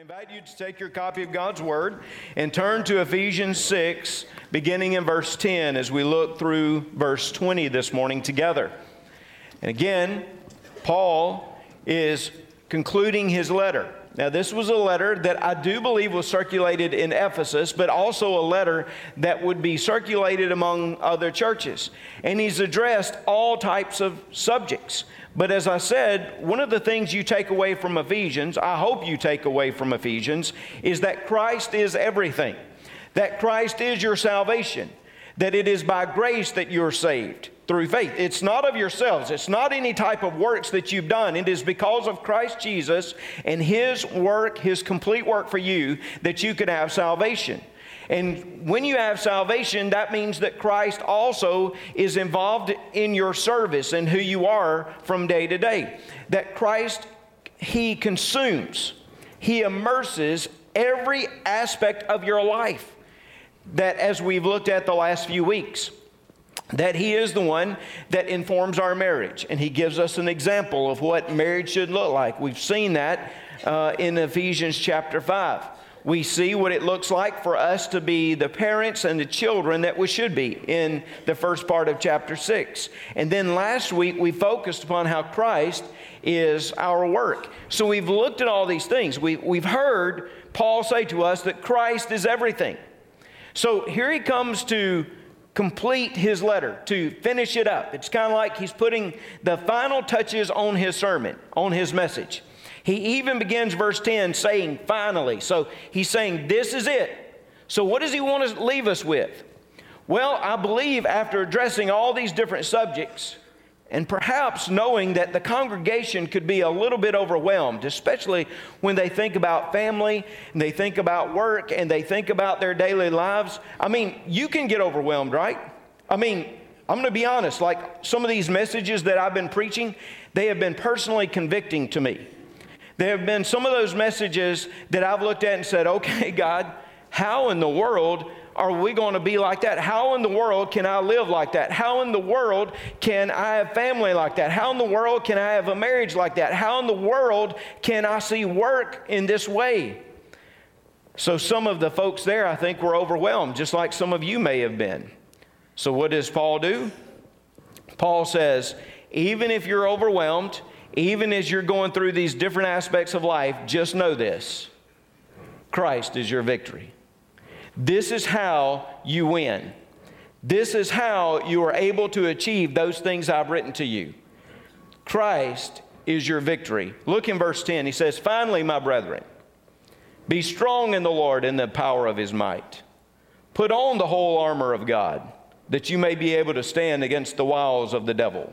I invite you to take your copy of God's Word and turn to Ephesians 6, beginning in verse 10, as we look through verse 20 this morning together. And again, Paul is concluding his letter. Now, this was a letter that I do believe was circulated in Ephesus, but also a letter that would be circulated among other churches. And he's addressed all types of subjects. But as I said, one of the things you take away from Ephesians, I hope you take away from Ephesians, is that Christ is everything, that Christ is your salvation, that it is by grace that you're saved through faith. It's not of yourselves, it's not any type of works that you've done. It is because of Christ Jesus and His work, His complete work for you, that you can have salvation. And when you have salvation, that means that Christ also is involved in your service and who you are from day to day. That Christ, He consumes, He immerses every aspect of your life. That as we've looked at the last few weeks, that he is the one that informs our marriage and he gives us an example of what marriage should look like we've seen that uh, in ephesians chapter 5 we see what it looks like for us to be the parents and the children that we should be in the first part of chapter 6. And then last week we focused upon how Christ is our work. So we've looked at all these things. We, we've heard Paul say to us that Christ is everything. So here he comes to complete his letter, to finish it up. It's kind of like he's putting the final touches on his sermon, on his message. He even begins verse 10 saying, finally. So he's saying, this is it. So what does he want to leave us with? Well, I believe after addressing all these different subjects, and perhaps knowing that the congregation could be a little bit overwhelmed, especially when they think about family and they think about work and they think about their daily lives. I mean, you can get overwhelmed, right? I mean, I'm going to be honest, like some of these messages that I've been preaching, they have been personally convicting to me. There have been some of those messages that I've looked at and said, okay, God, how in the world are we going to be like that? How in the world can I live like that? How in the world can I have family like that? How in the world can I have a marriage like that? How in the world can I see work in this way? So, some of the folks there, I think, were overwhelmed, just like some of you may have been. So, what does Paul do? Paul says, even if you're overwhelmed, even as you're going through these different aspects of life, just know this Christ is your victory. This is how you win. This is how you are able to achieve those things I've written to you. Christ is your victory. Look in verse 10. He says, Finally, my brethren, be strong in the Lord in the power of his might. Put on the whole armor of God, that you may be able to stand against the wiles of the devil.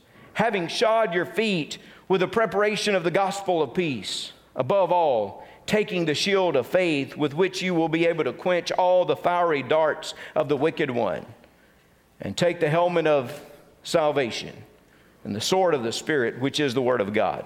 having shod your feet with the preparation of the gospel of peace. Above all, taking the shield of faith with which you will be able to quench all the fiery darts of the wicked one. And take the helmet of salvation and the sword of the Spirit, which is the Word of God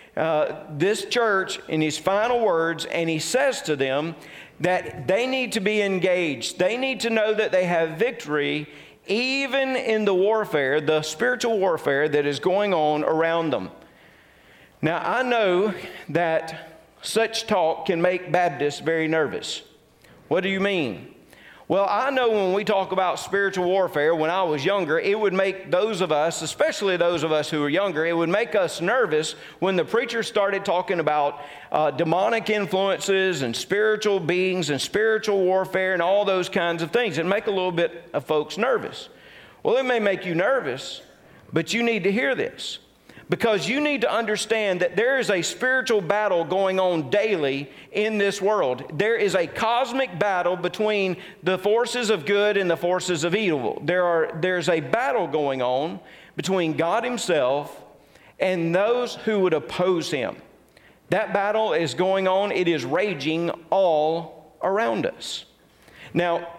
uh, this church in his final words, and he says to them that they need to be engaged. They need to know that they have victory even in the warfare, the spiritual warfare that is going on around them. Now, I know that such talk can make Baptists very nervous. What do you mean? Well, I know when we talk about spiritual warfare, when I was younger, it would make those of us, especially those of us who are younger, it would make us nervous when the preacher started talking about uh, demonic influences and spiritual beings and spiritual warfare and all those kinds of things. It'd make a little bit of folks nervous. Well, it may make you nervous, but you need to hear this because you need to understand that there is a spiritual battle going on daily in this world. There is a cosmic battle between the forces of good and the forces of evil. There are, there's a battle going on between God Himself and those who would oppose Him. That battle is going on, it is raging all around us. Now,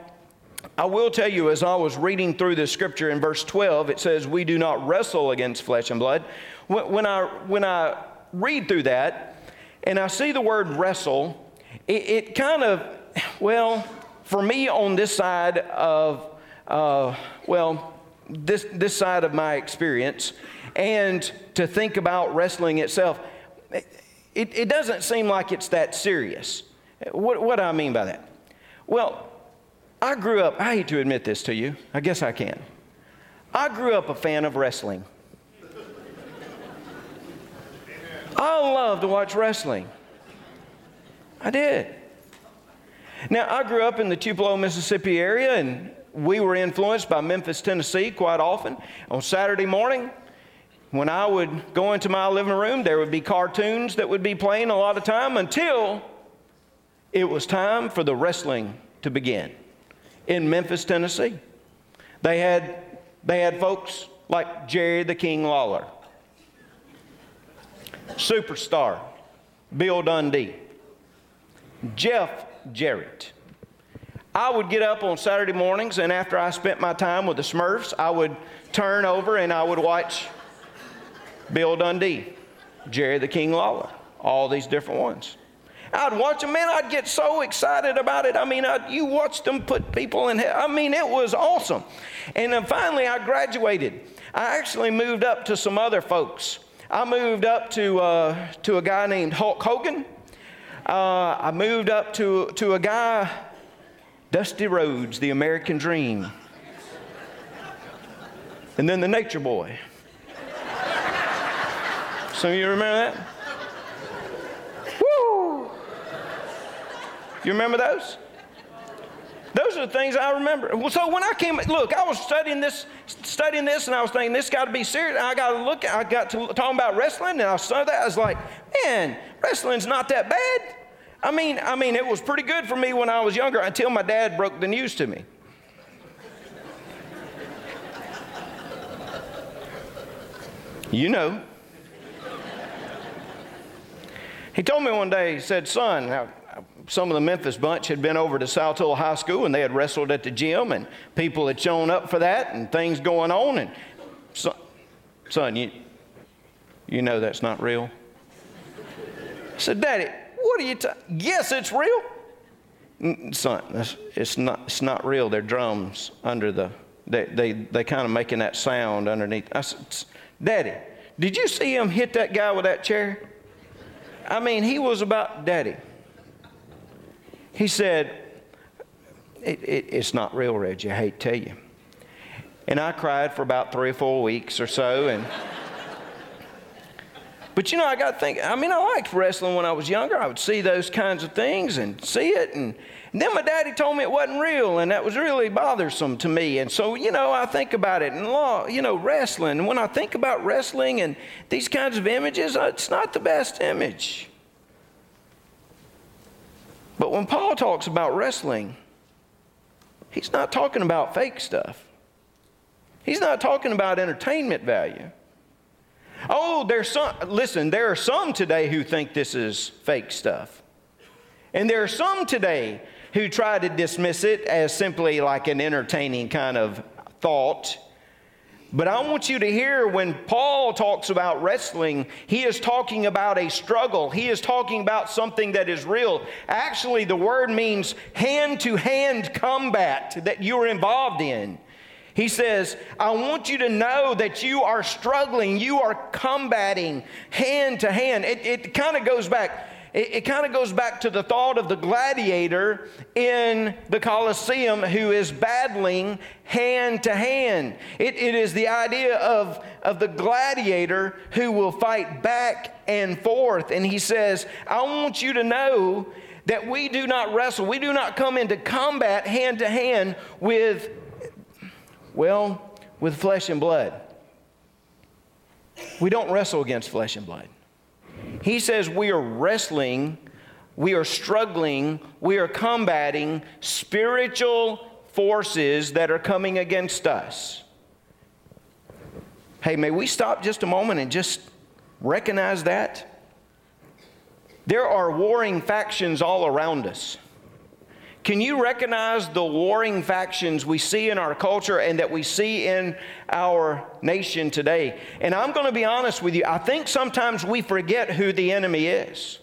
I will tell you, as I was reading through the scripture in verse 12, it says, We do not wrestle against flesh and blood, when I, when I read through that and I see the word wrestle, it, it kind of, well, for me on this side of, uh, well, this, this side of my experience, and to think about wrestling itself, it, it doesn't seem like it's that serious. What, what do I mean by that? Well, I grew up, I hate to admit this to you, I guess I can. I grew up a fan of wrestling. I love to watch wrestling. I did. Now, I grew up in the Tupelo, Mississippi area, and we were influenced by Memphis, Tennessee quite often. On Saturday morning, when I would go into my living room, there would be cartoons that would be playing a lot of time until it was time for the wrestling to begin in Memphis, Tennessee. They had, they had folks like Jerry the King Lawler superstar, Bill Dundee, Jeff Jarrett. I would get up on Saturday mornings, and after I spent my time with the Smurfs, I would turn over and I would watch Bill Dundee, Jerry the King Lawler, all these different ones. I'd watch them, man, I'd get so excited about it. I mean, I'd, you watched them put people in hell. I mean, it was awesome. And then finally, I graduated. I actually moved up to some other folks I moved up to, uh, to a guy named Hulk Hogan. Uh, I moved up to, to a guy, Dusty Rhodes, the American Dream. And then the Nature Boy. Some of you remember that? Woo! You remember those? Those are the things I remember. So when I came, look, I was studying this, studying this, and I was thinking this got to be serious. I got to look. I got to talking about wrestling, and I saw that. I was like, man, wrestling's not that bad. I mean, I mean, it was pretty good for me when I was younger until my dad broke the news to me. You know. He told me one day, he said, son, now, some of the Memphis bunch had been over to Saltillo High School and they had wrestled at the gym, and people had shown up for that, and things going on. And son, son you, you know that's not real. I said, Daddy, what are you? Ta-? Yes, it's real. Son, it's not. It's not real. They're drums under the. They they they kind of making that sound underneath. I said, Daddy, did you see him hit that guy with that chair? I mean, he was about Daddy. He said, it, it, It's not real, Reggie. I hate to tell you. And I cried for about three or four weeks or so. And but you know, I got to think. I mean, I liked wrestling when I was younger. I would see those kinds of things and see it, and, and, then my daddy told me it wasn't real, and that was really bothersome to me. And so, you know, I think about it and law, you know, wrestling. And when I think about wrestling and these kinds of images, uh, it's not the best image. But when Paul talks about wrestling, he's not talking about fake stuff. He's not talking about entertainment value. Oh, there's some, listen, there are some today who think this is fake stuff. And there are some today who try to dismiss it as simply like an entertaining kind of thought but I want you to hear when Paul talks about wrestling, he is talking about a struggle. He is talking about something that is real. Actually, the word means hand to hand combat that you're involved in. He says, I want you to know that you are struggling, you are combating hand to hand. It, it kind of goes back. It, it kind of goes back to the thought of the gladiator in the Colosseum who is battling hand to hand. It, it is the idea of, of the gladiator who will fight back and forth. And he says, I want you to know that we do not wrestle, we do not come into combat hand to hand with, well, with flesh and blood. We don't wrestle against flesh and blood. He says we are wrestling, we are struggling, we are combating spiritual forces that are coming against us. Hey, may we stop just a moment and just recognize that? There are warring factions all around us. Can you recognize the warring factions we see in our culture and that we see in our nation today? And I'm going to be honest with you, I think sometimes we forget who the enemy is.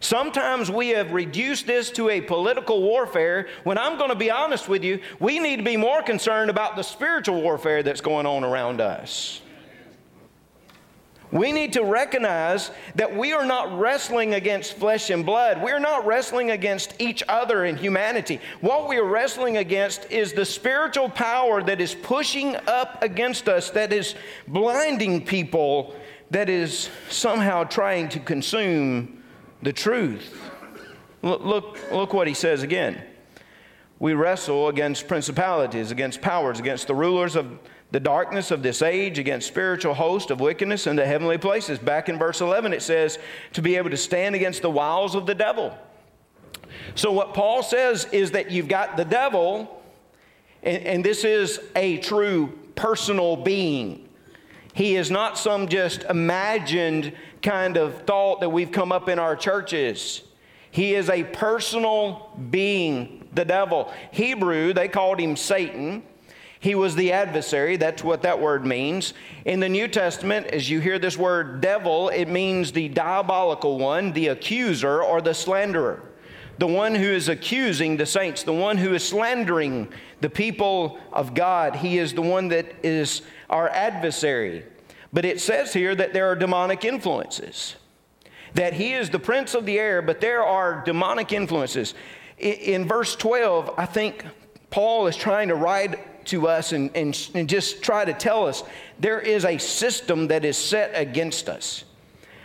Sometimes we have reduced this to a political warfare when I'm going to be honest with you, we need to be more concerned about the spiritual warfare that's going on around us. We need to recognize that we are not wrestling against flesh and blood. We're not wrestling against each other in humanity. What we are wrestling against is the spiritual power that is pushing up against us, that is blinding people, that is somehow trying to consume the truth. Look, look, look what he says again. We wrestle against principalities, against powers, against the rulers of the darkness of this age against spiritual host of wickedness in the heavenly places. Back in verse 11, it says to be able to stand against the wiles of the devil. So, what Paul says is that you've got the devil, and, and this is a true personal being. He is not some just imagined kind of thought that we've come up in our churches. He is a personal being, the devil. Hebrew, they called him Satan. He was the adversary. That's what that word means. In the New Testament, as you hear this word devil, it means the diabolical one, the accuser, or the slanderer. The one who is accusing the saints, the one who is slandering the people of God. He is the one that is our adversary. But it says here that there are demonic influences, that he is the prince of the air, but there are demonic influences. In, verse 12, I think Paul is trying to write to us and, and, and just try to tell us there is a system that is set against us.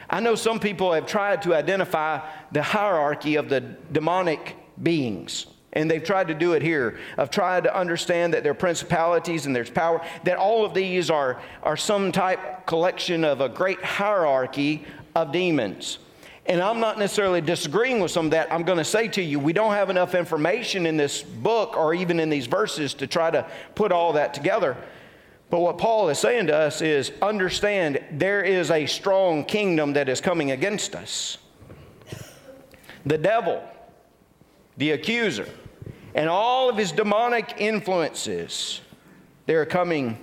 I know some people have tried to identify the hierarchy of the demonic beings. And they've tried to do it here, of tried to understand that there are principalities and there's power, that all of these are, are some type collection of a great hierarchy of demons. And I'm not necessarily disagreeing with some of that. I'm going to say to you, we don't have enough information in this book or even in these verses to try to put all that together. But what Paul is saying to us is understand there is a strong kingdom that is coming against us. The devil, the accuser, and all of his demonic influences, they're coming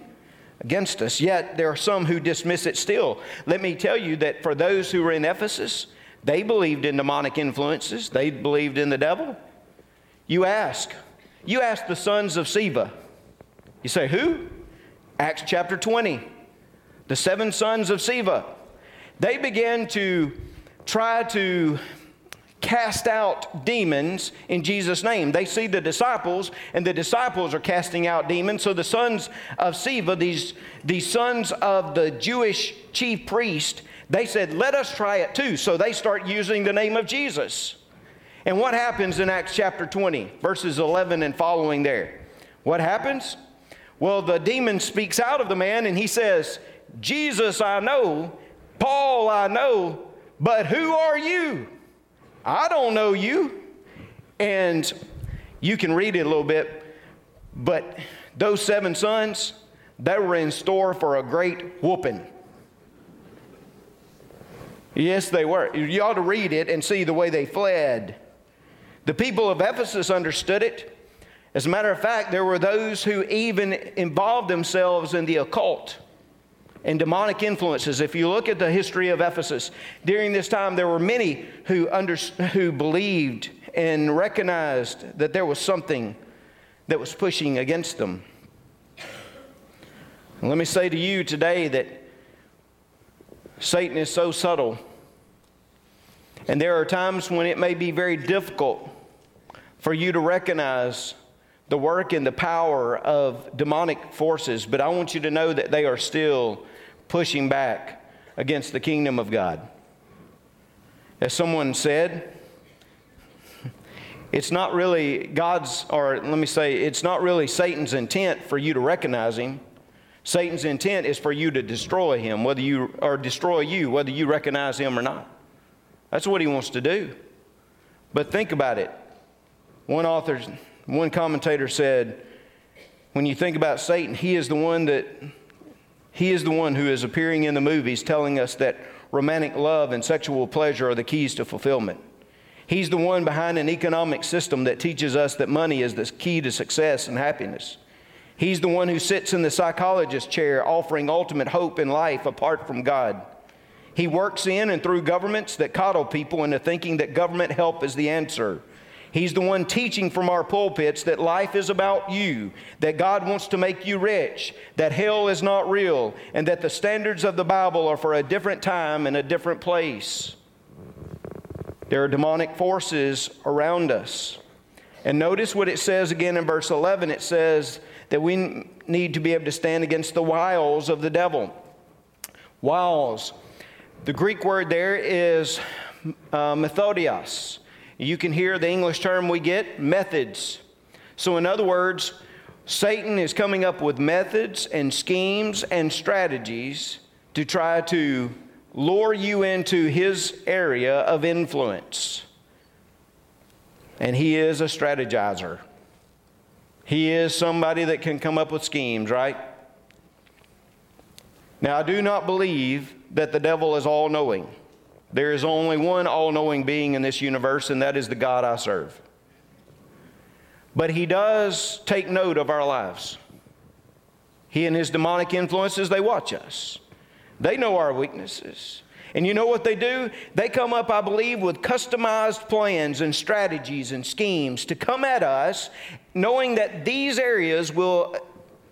against us. Yet there are some who dismiss it still. Let me tell you that for those who were in Ephesus, they believed in demonic influences, they believed in the devil. You ask, you ask the sons of Sceva. You say, who? Acts chapter 20. The seven sons of Sceva. They began to try to cast out demons in Jesus' name. They see the disciples, and the disciples are casting out demons. So the sons of Sceva, these, these sons of the Jewish chief priest, they said, Let us try it too. So they start using the name of Jesus. And what happens in Acts chapter 20, verses 11 and following there? What happens? Well, the demon speaks out of the man and he says, Jesus I know, Paul I know, but who are you? I don't know you. And you can read it a little bit, but those seven sons, they were in store for a great whooping. Yes, they were. You ought to read it and see the way they fled. The people of Ephesus understood it. As a matter of fact, there were those who even involved themselves in the occult and demonic influences. If you look at the history of Ephesus, during this time, there were many who, under, who believed and recognized that there was something that was pushing against them. Let me say to you today that Satan is so subtle. And there are times when it may be very difficult for you to recognize the work and the power of demonic forces, but I want you to know that they are still pushing back against the kingdom of God. As someone said, it's not really God's, or let me say, it's not really Satan's intent for you to recognize him. Satan's intent is for you to destroy him, whether you, or destroy you, whether you recognize him or not. That's what he wants to do. But think about it. One author, one commentator said, when you think about Satan, he is the one that he is the one who is appearing in the movies telling us that romantic love and sexual pleasure are the keys to fulfillment. He's the one behind an economic system that teaches us that money is the key to success and happiness. He's the one who sits in the psychologist chair offering ultimate hope in life apart from God. He works in and through governments that coddle people into thinking that government help is the answer. He's the one teaching from our pulpits that life is about you, that God wants to make you rich, that hell is not real, and that the standards of the Bible are for a different time and a different place. There are demonic forces around us. And notice what it says again in verse 11 it says that we need to be able to stand against the wiles of the devil. Wiles. The Greek word there is uh, methodios. You can hear the English term we get methods. So, in other words, Satan is coming up with methods and schemes and strategies to try to lure you into his area of influence. And he is a strategizer. He is somebody that can come up with schemes, right? Now, I do not believe that the devil is all knowing. There is only one all knowing being in this universe, and that is the God I serve. But he does take note of our lives. He and his demonic influences, they watch us. They know our weaknesses. And you know what they do? They come up, I believe, with customized plans and strategies and schemes to come at us, knowing that these areas will,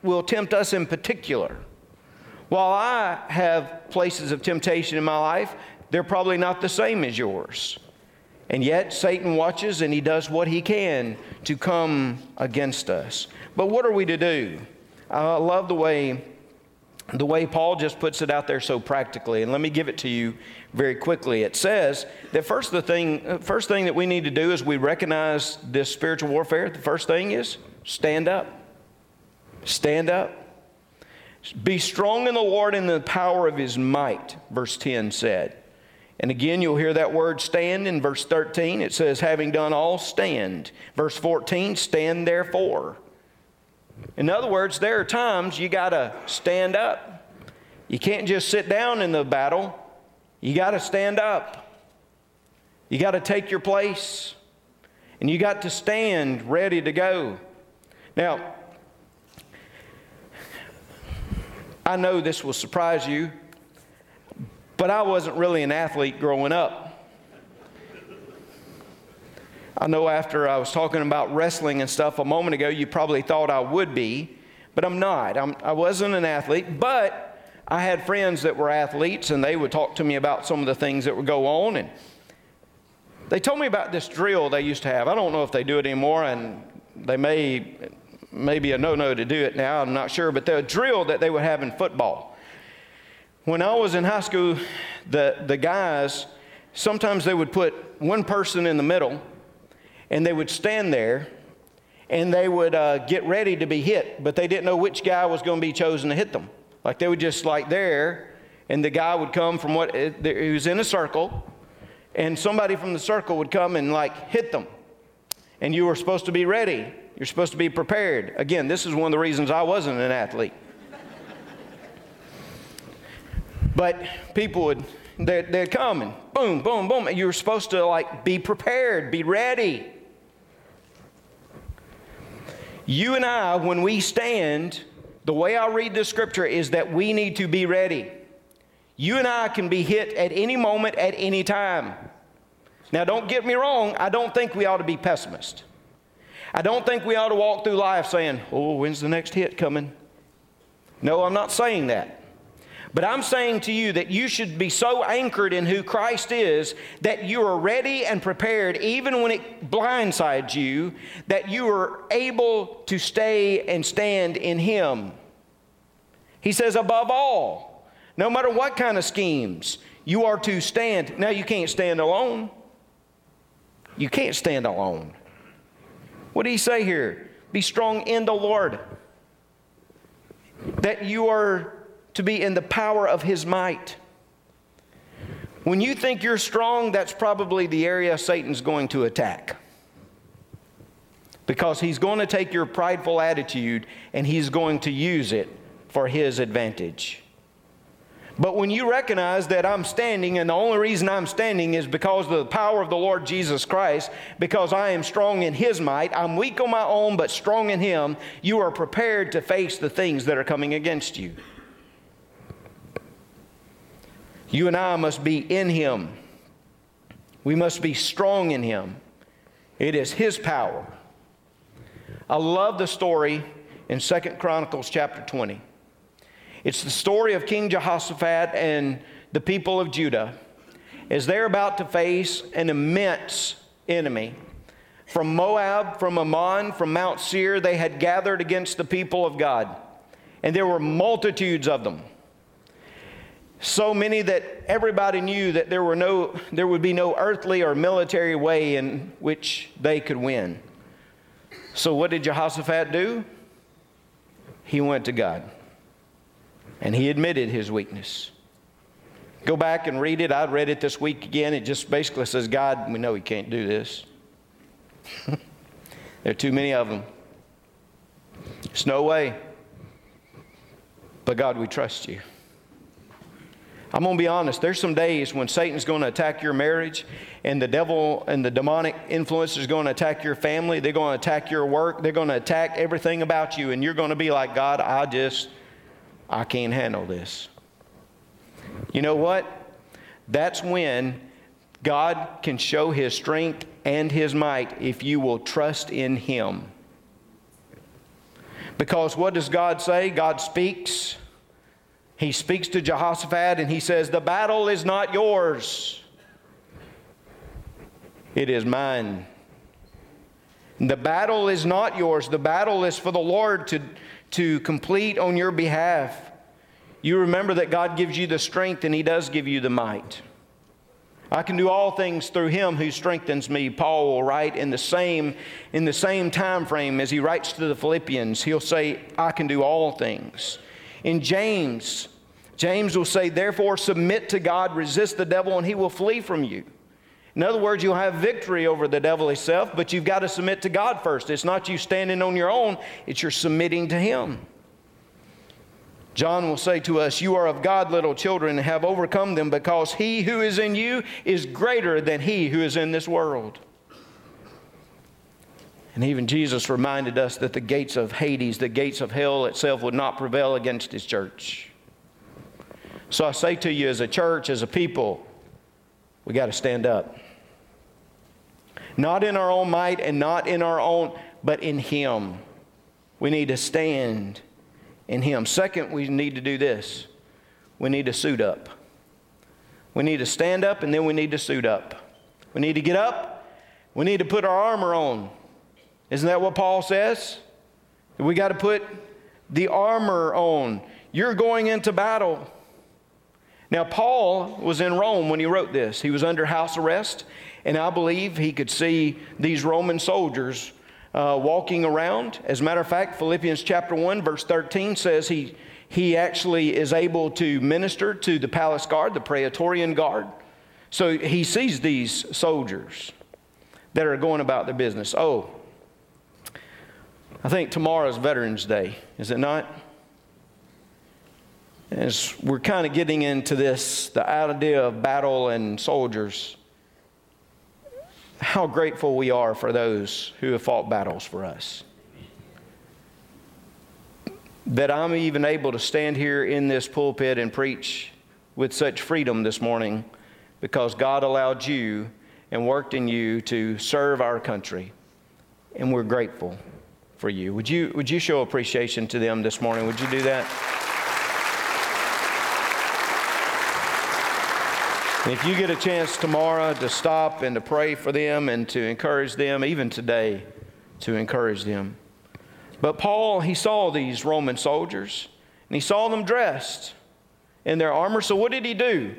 will tempt us in particular. While I have places of temptation in my life, they're probably not the same as yours. And yet, Satan watches and he does what he can to come against us. But what are we to do? I love the way, the way Paul just puts it out there so practically. And let me give it to you very quickly. It says that first, the thing, first thing that we need to do is we recognize this spiritual warfare. The first thing is stand up. Stand up. Be strong in the Lord and the power of his might, verse 10 said. And again, you'll hear that word stand in verse 13. It says, having done all, stand. Verse 14, stand therefore. In other words, there are times you got to stand up. You can't just sit down in the battle, you got to stand up. You got to take your place, and you got to stand ready to go. Now, I know this will surprise you. But I wasn't really an athlete growing up. I know after I was talking about wrestling and stuff a moment ago, you probably thought I would be, but I'm not. I'm, I wasn't an athlete, but I had friends that were athletes, and they would talk to me about some of the things that would go on. And they told me about this drill they used to have. I don't know if they do it anymore, and they may, maybe a no no to do it now, I'm not sure, but the drill that they would have in football. When I was in high school, the, the guys, sometimes they would put one person in the middle and they would stand there and they would uh, get ready to be hit, but they didn't know which guy was going to be chosen to hit them. Like they would just like there, and the guy would come from what he was in a circle, and somebody from the circle would come and like hit them. And you were supposed to be ready. You're supposed to be prepared. Again, this is one of the reasons I wasn't an athlete. But people would, they'd, they'd come and boom, boom, boom. And you were supposed to like be prepared, be ready. You and I, when we stand, the way I read the scripture is that we need to be ready. You and I can be hit at any moment, at any time. Now, don't get me wrong, I don't think we ought to be pessimists. I don't think we ought to walk through life saying, Oh, when's the next hit coming? No, I'm not saying that. But I'm saying to you that you should be so anchored in who Christ is that you are ready and prepared, even when it blindsides you, that you are able to stay and stand in Him. He says, above all, no matter what kind of schemes, you are to stand. Now, you can't stand alone. You can't stand alone. What do he say here? Be strong in the Lord. That you are to be in the power of his might. When you think you're strong, that's probably the area Satan's going to attack. Because he's going to take your prideful attitude and he's going to use it for his advantage. But when you recognize that I'm standing, and the only reason I'm standing is because of the power of the Lord Jesus Christ, because I am strong in His might, I'm weak on my own, but strong in Him, you are prepared to face the things that are coming against you. You and I must be in Him. We must be strong in Him. It is His power. I love the story in Second Chronicles chapter 20. It's the story of King Jehoshaphat and the people of Judah as they're about to face an immense enemy. From Moab, from Ammon, from Mount Seir, they had gathered against the people of God. And there were multitudes of them. So many that everybody knew that there, were no, there would be no earthly or military way in which they could win. So, what did Jehoshaphat do? He went to God. And he admitted his weakness. Go back and read it. I read it this week again. It just basically says, God, we know he can't do this. there are too many of them. There's no way. But God, we trust you. I'm going to be honest. There's some days when Satan's going to attack your marriage, and the devil and the demonic influence is going to attack your family. They're going to attack your work. They're going to attack everything about you, and you're going to be like, God, I just I can't handle this. You know what? That's when God can show His strength and His might if you will trust in Him. Because what does God say? God speaks. He speaks to Jehoshaphat and he says, The battle is not yours, it is mine. The battle is not yours, the battle is for the Lord to to complete on your behalf. You remember that God gives you the strength and He does give you the might. I can do all things through him who strengthens me. Paul will write in the same in the same time frame as he writes to the Philippians. He'll say, "I can do all things." In James, James will say, "Therefore submit to God, resist the devil and he will flee from you." In other words, you'll have victory over the devil himself, but you've got to submit to God first. It's not you standing on your own, it's you're submitting to Him. John will say to us, You are of God, little children, and have overcome them, because he who is in you is greater than he who is in this world. And even Jesus reminded us that the gates of Hades, the gates of hell itself, would not prevail against his church. So I say to you, as a church, as a people, we got to stand up. Not in our own might and not in our own, but in Him. We need to stand in Him. Second, we need to do this we need to suit up. We need to stand up and then we need to suit up. We need to get up. We need to put our armor on. Isn't that what Paul says? We got to put the armor on. You're going into battle. Now, Paul was in Rome when he wrote this. He was under house arrest, and I believe he could see these Roman soldiers uh, walking around. As a matter of fact, Philippians chapter 1, verse 13 says he, he actually is able to minister to the palace guard, the Praetorian guard. So he sees these soldiers that are going about their business. Oh, I think tomorrow's Veterans Day, is it not? as we're kind of getting into this, the idea of battle and soldiers, how grateful we are for those who have fought battles for us. That I'm even able to stand here in this pulpit and preach with such freedom this morning because God allowed you and worked in you to serve our country. And we're grateful for you. Would you, would you show appreciation to them this morning? Would you do that? And if you get a chance tomorrow to stop and to pray for them and to encourage them, even today, to encourage them. But Paul, he saw these Roman soldiers and he saw them dressed in their armor. So what did he do?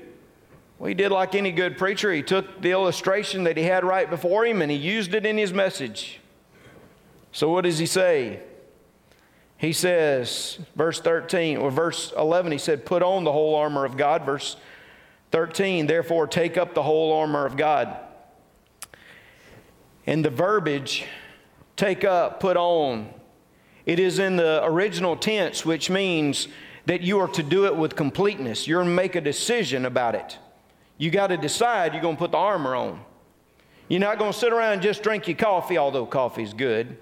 Well, he did like any good preacher. He took the illustration that he had right before him and he used it in his message. So what does he say? He says, verse 13 or verse 11, he said, Put on the whole armor of God. Verse 13, therefore take up the whole armor of God. And the verbiage, take up, put on, it is in the original tense, which means that you are to do it with completeness. You're to make a decision about it. You got to decide you're going to put the armor on. You're not going to sit around and just drink your coffee, although coffee's good.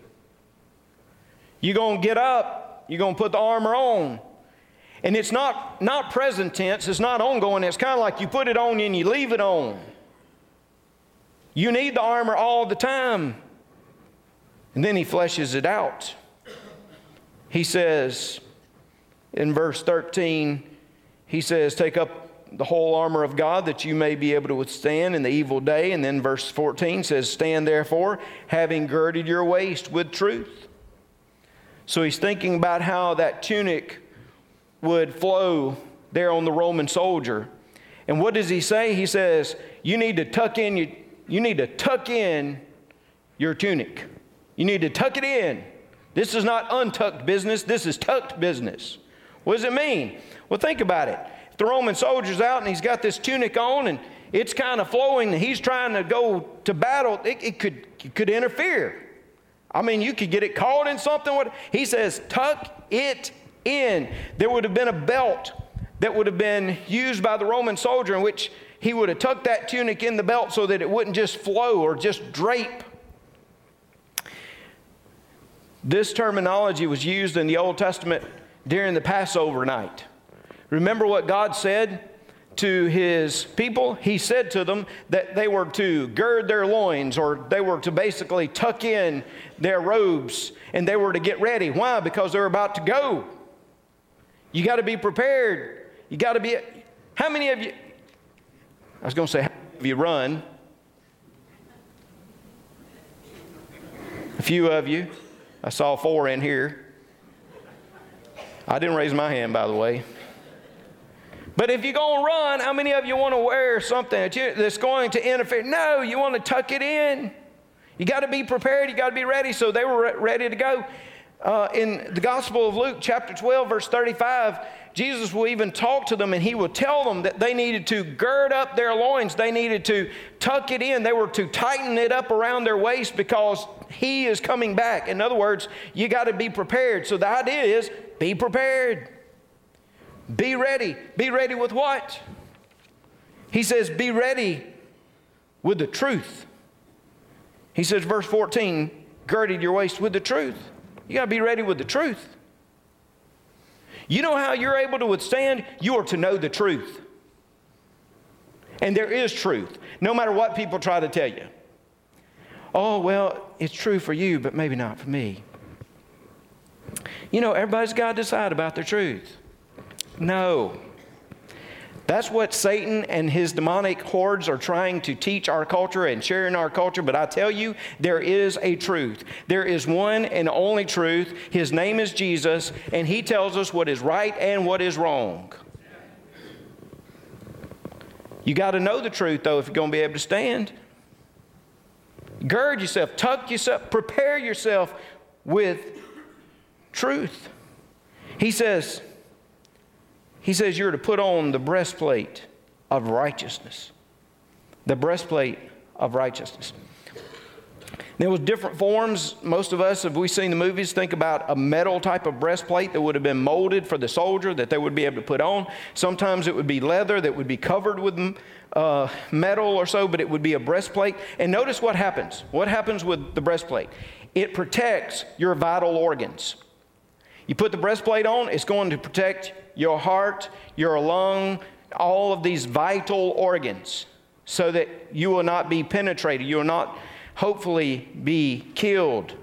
You're going to get up, you're going to put the armor on. And it's not, not present tense, it's not ongoing. It's kind of like you put it on and you leave it on. You need the armor all the time. And then he fleshes it out. He says in verse 13, he says, Take up the whole armor of God that you may be able to withstand in the evil day. And then verse 14 says, Stand therefore, having girded your waist with truth so he's thinking about how that tunic would flow there on the Roman soldier. And what does he say? He says, You need to tuck in, you, you need to tuck in your tunic. You need to tuck it in. This is not untucked business, this is tucked business. What does it mean? Well, think about it. The Roman soldier's out and he's got this tunic on and it's kind of flowing, and he's trying to go to battle, it, it could, it could interfere. I mean, you could get it caught in something. He says, tuck it in. There would have been a belt that would have been used by the Roman soldier in which he would have tucked that tunic in the belt so that it wouldn't just flow or just drape. This terminology was used in the Old Testament during the Passover night. Remember what God said to his people, he said to them that they were to gird their loins or they were to basically tuck in their robes and they were to get ready. Why? Because they're about to go. You got to be prepared. You got to be. How many of you? I was going to say, how many of you run? A few of you. I saw four in here. I didn't raise my hand, by the way. But if you're going to run, how many of you want to wear something that's going to interfere? No, you want to tuck it in. You got to be prepared. You got to be ready. So they were ready to go. Uh, in the Gospel of Luke, chapter 12, verse 35, Jesus will even talk to them and he will tell them that they needed to gird up their loins. They needed to tuck it in. They were to tighten it up around their waist because he is coming back. In other words, you got to be prepared. So the idea is be prepared. Be ready. Be ready with what? He says, Be ready with the truth. He says, verse 14, girded your waist with the truth. You got to be ready with the truth. You know how you're able to withstand? You are to know the truth. And there is truth, no matter what people try to tell you. Oh, well, it's true for you, but maybe not for me. You know, everybody's got to decide about their truth. No. That's what Satan and his demonic hordes are trying to teach our culture and share in our culture. But I tell you, there is a truth. There is one and only truth. His name is Jesus, and he tells us what is right and what is wrong. You got to know the truth, though, if you're going to be able to stand. Gird yourself, tuck yourself, prepare yourself with truth. He says, he says you're to put on the breastplate of righteousness. The breastplate of righteousness. There was different forms. Most of us, if we've seen the movies, think about a metal type of breastplate that would have been molded for the soldier that they would be able to put on. Sometimes it would be leather that would be covered with uh, metal or so, but it would be a breastplate. And notice what happens. What happens with the breastplate? It protects your vital organs. You put the breastplate on, it's going to protect your heart, your lung, all of these vital organs so that you will not be penetrated. You will not hopefully be killed.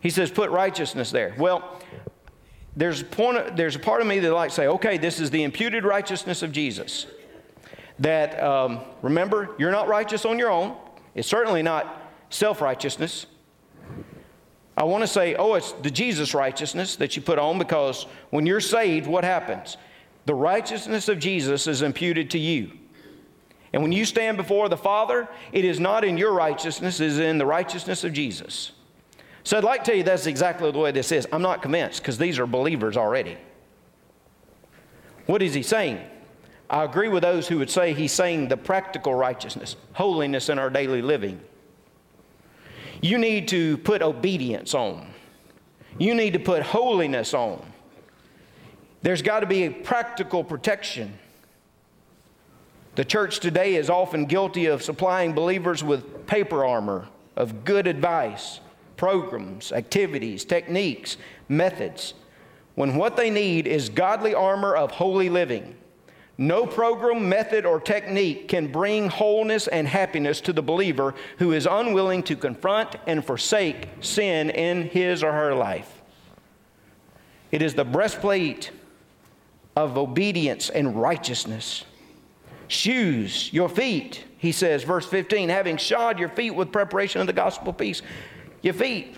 He says, put righteousness there. Well, there's a, there's a part of me that like to say, okay, this is the imputed righteousness of Jesus. that, um, remember, you're not righteous on your own. It's certainly not self righteousness. I want to say, oh, it's the Jesus righteousness that you put on because when you're saved, what happens? The righteousness of Jesus is imputed to you. And when you stand before the Father, it is not in your righteousness, it is in the righteousness of Jesus. So I'd like to tell you that's exactly the way this is. I'm not convinced because these are believers already. What is he saying? I agree with those who would say he's saying the practical righteousness, holiness in our daily living. You need to put obedience on. You need to put holiness on. There's got to be a practical protection. The church today is often guilty of supplying believers with paper armor of good advice, programs, activities, techniques, methods, when what they need is godly armor of holy living. No program, method, or technique can bring wholeness and happiness to the believer who is unwilling to confront and forsake sin in his or her life. It is the breastplate of obedience and righteousness. Shoes your feet, he says, verse 15, having shod your feet with preparation of the gospel of peace. Your feet.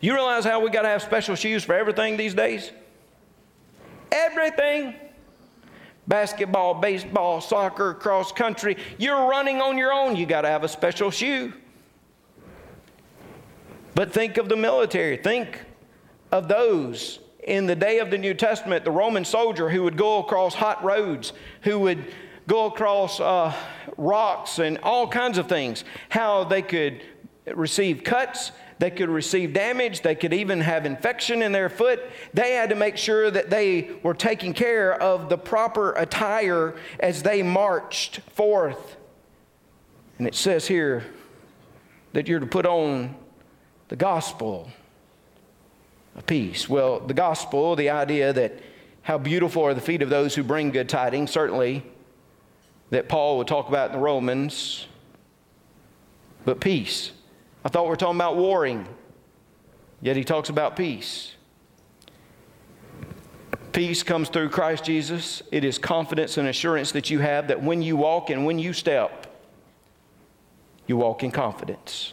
You realize how we got to have special shoes for everything these days? Everything basketball, baseball, soccer, cross country. You're running on your own, you got to have a special shoe. But think of the military. Think of those in the day of the New Testament, the Roman soldier who would go across hot roads, who would go across uh, rocks and all kinds of things, how they could receive cuts, they could receive damage. They could even have infection in their foot. They had to make sure that they were taking care of the proper attire as they marched forth. And it says here that you're to put on the gospel of peace. Well, the gospel, the idea that how beautiful are the feet of those who bring good tidings, certainly that Paul would talk about in the Romans, but peace. I thought we were talking about warring, yet he talks about peace. Peace comes through Christ Jesus. It is confidence and assurance that you have that when you walk and when you step, you walk in confidence.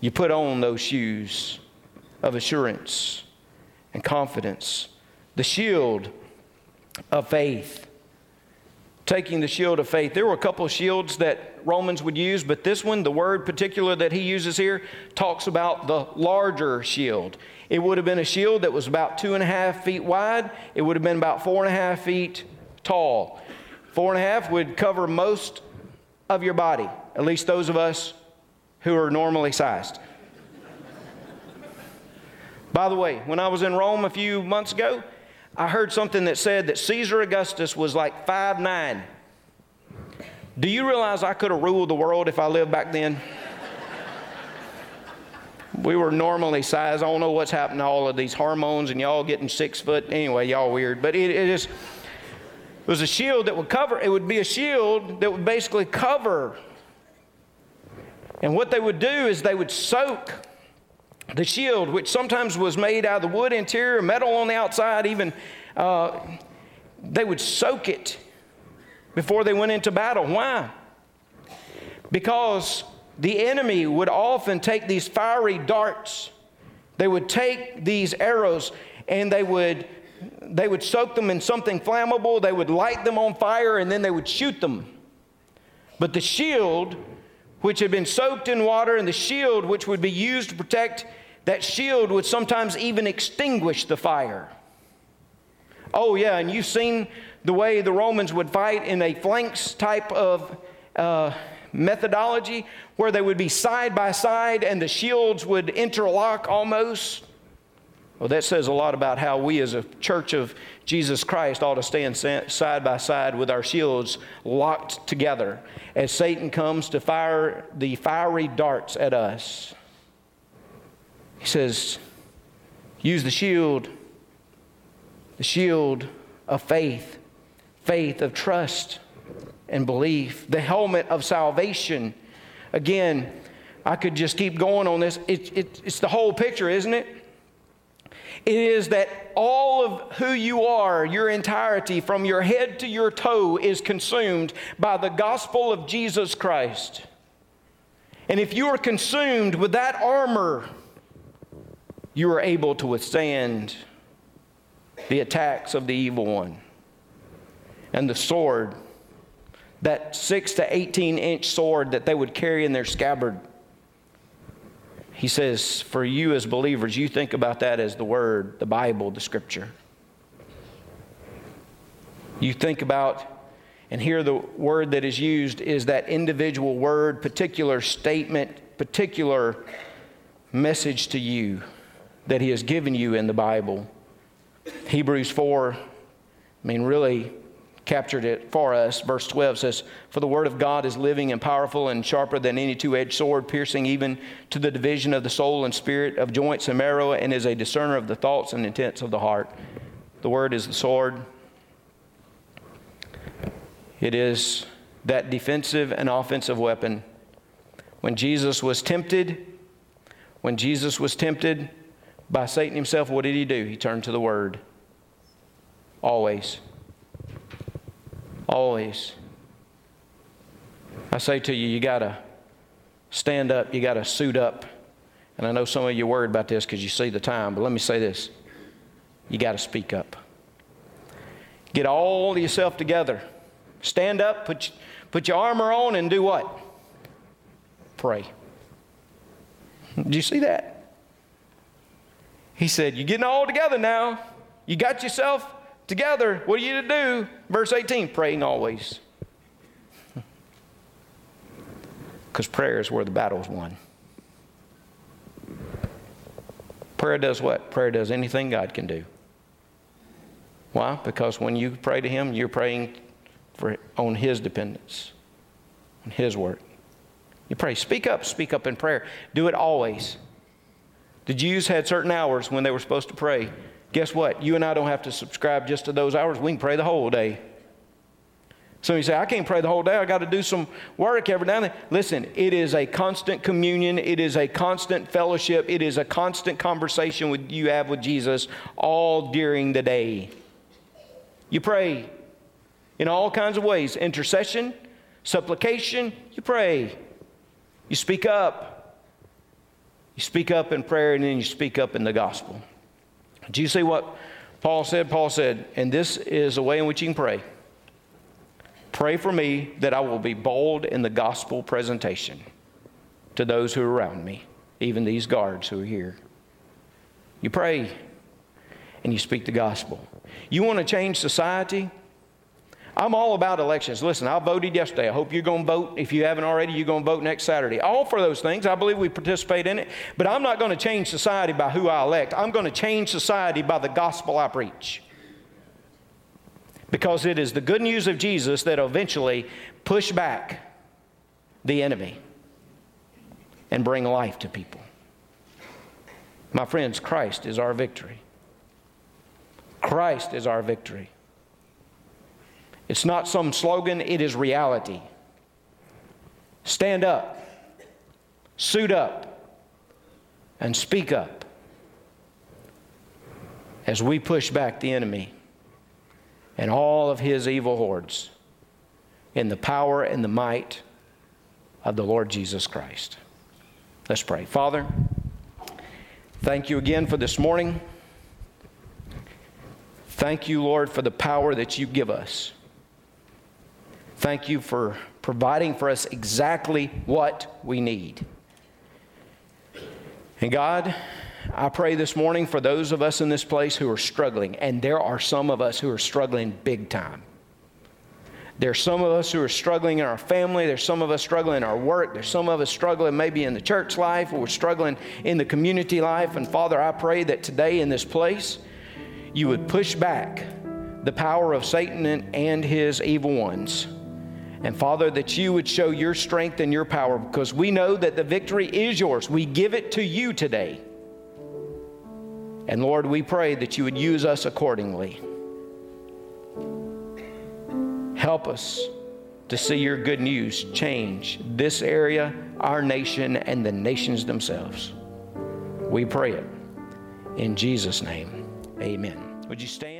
You put on those shoes of assurance and confidence, the shield of faith taking the shield of faith. There were a couple of shields that Romans would use, but this one, the word particular that he uses here, talks about the larger shield. It would have been a shield that was about two and a half feet wide, it would have been about four and a half feet tall. Four and a half would cover most of your body, at least those of us who are normally sized. By the way, when I was in Rome a few months ago, I heard something that said that Caesar Augustus was like five nine. Do you realize I could have ruled the world if I lived back then? we were normally size. I don't know what's happened to all of these hormones and y'all getting six foot. Anyway, y'all weird. But it, it was a shield that would cover, it would be a shield that would basically cover. And what they would do is they would soak the shield, which sometimes was made out of the wood interior, metal on the outside, even uh, they would soak it before they went into battle. Why? Because the enemy would often take these fiery darts, they would take these arrows and they would they would soak them in something flammable, they would light them on fire, and then they would shoot them. But the shield which had been soaked in water, and the shield, which would be used to protect, that shield would sometimes even extinguish the fire. Oh, yeah, and you've seen the way the Romans would fight in a phalanx type of uh, methodology where they would be side by side and the shields would interlock almost. Well, that says a lot about how we as a church of Jesus Christ ought to stand side by side with our shields locked together as Satan comes to fire the fiery darts at us. He says, use the shield, the shield of faith, faith of trust and belief, the helmet of salvation. Again, I could just keep going on this. It, it, it's the whole picture, isn't it? It is that all of who you are, your entirety, from your head to your toe, is consumed by the gospel of Jesus Christ. And if you are consumed with that armor, you are able to withstand the attacks of the evil one. And the sword, that 6 to 18 inch sword that they would carry in their scabbard he says, for you as believers, you think about that as the Word, the Bible, the Scripture. You think about, and here the word that is used is that individual word, particular statement, particular message to you that He has given you in the Bible. Hebrews 4, I mean, really captured it for us. Verse 12 says, For the word of God is living and powerful and sharper than any two edged sword, piercing even to the division of the soul and spirit, of joints and marrow, and is a discerner of the thoughts and intents of the heart. The word is the sword. It is that defensive and offensive weapon. When Jesus was tempted, when Jesus was tempted by Satan himself, what did he do? He turned to the word. Always. Always. I say to you, you got to stand up, you got to suit up. And I know some of you are worried about this because you see the time, but let me say this you got to speak up. Get all of yourself together. Stand up, put, put your armor on, and do what? Pray. Do you see that? He said, You're getting all together now. You got yourself together. What are you to do? Verse 18 praying always. Because prayer is where the battle is won. Prayer does what? Prayer does anything God can do. Why? Because when you pray to Him, you're praying for, on His dependence, on His work. You pray. Speak up. Speak up in prayer. Do it always. The Jews had certain hours when they were supposed to pray. Guess what? You and I don't have to subscribe just to those hours. We can pray the whole day. So you say, I can't pray the whole day. I got to do some work every now and then. Listen, it is a constant communion. It is a constant fellowship. It is a constant conversation with you have with Jesus all during the day. You pray in all kinds of ways intercession, supplication, you pray. You speak up. You speak up in prayer and then you speak up in the gospel. Do you see what Paul said? Paul said, and this is a way in which you can pray. Pray for me that I will be bold in the gospel presentation to those who are around me, even these guards who are here. You pray and you speak the gospel. You want to change society? I'm all about elections. Listen, I voted yesterday. I hope you're going to vote. If you haven't already, you're going to vote next Saturday. All for those things. I believe we participate in it. But I'm not going to change society by who I elect. I'm going to change society by the gospel I preach. Because it is the good news of Jesus that eventually push back the enemy and bring life to people. My friends, Christ is our victory. Christ is our victory. It's not some slogan, it is reality. Stand up, suit up, and speak up as we push back the enemy and all of his evil hordes in the power and the might of the Lord Jesus Christ. Let's pray. Father, thank you again for this morning. Thank you, Lord, for the power that you give us. Thank you for providing for us exactly what we need. And God, I pray this morning for those of us in this place who are struggling, and there are some of us who are struggling big time. There's some of us who are struggling in our family. There's some of us struggling in our work. There's some of us struggling maybe in the church life or we're struggling in the community life. And Father, I pray that today in this place, you would push back the power of Satan and his evil ones. And Father, that you would show your strength and your power because we know that the victory is yours. We give it to you today. And Lord, we pray that you would use us accordingly. Help us to see your good news change this area, our nation, and the nations themselves. We pray it In Jesus' name, amen. Would you stand?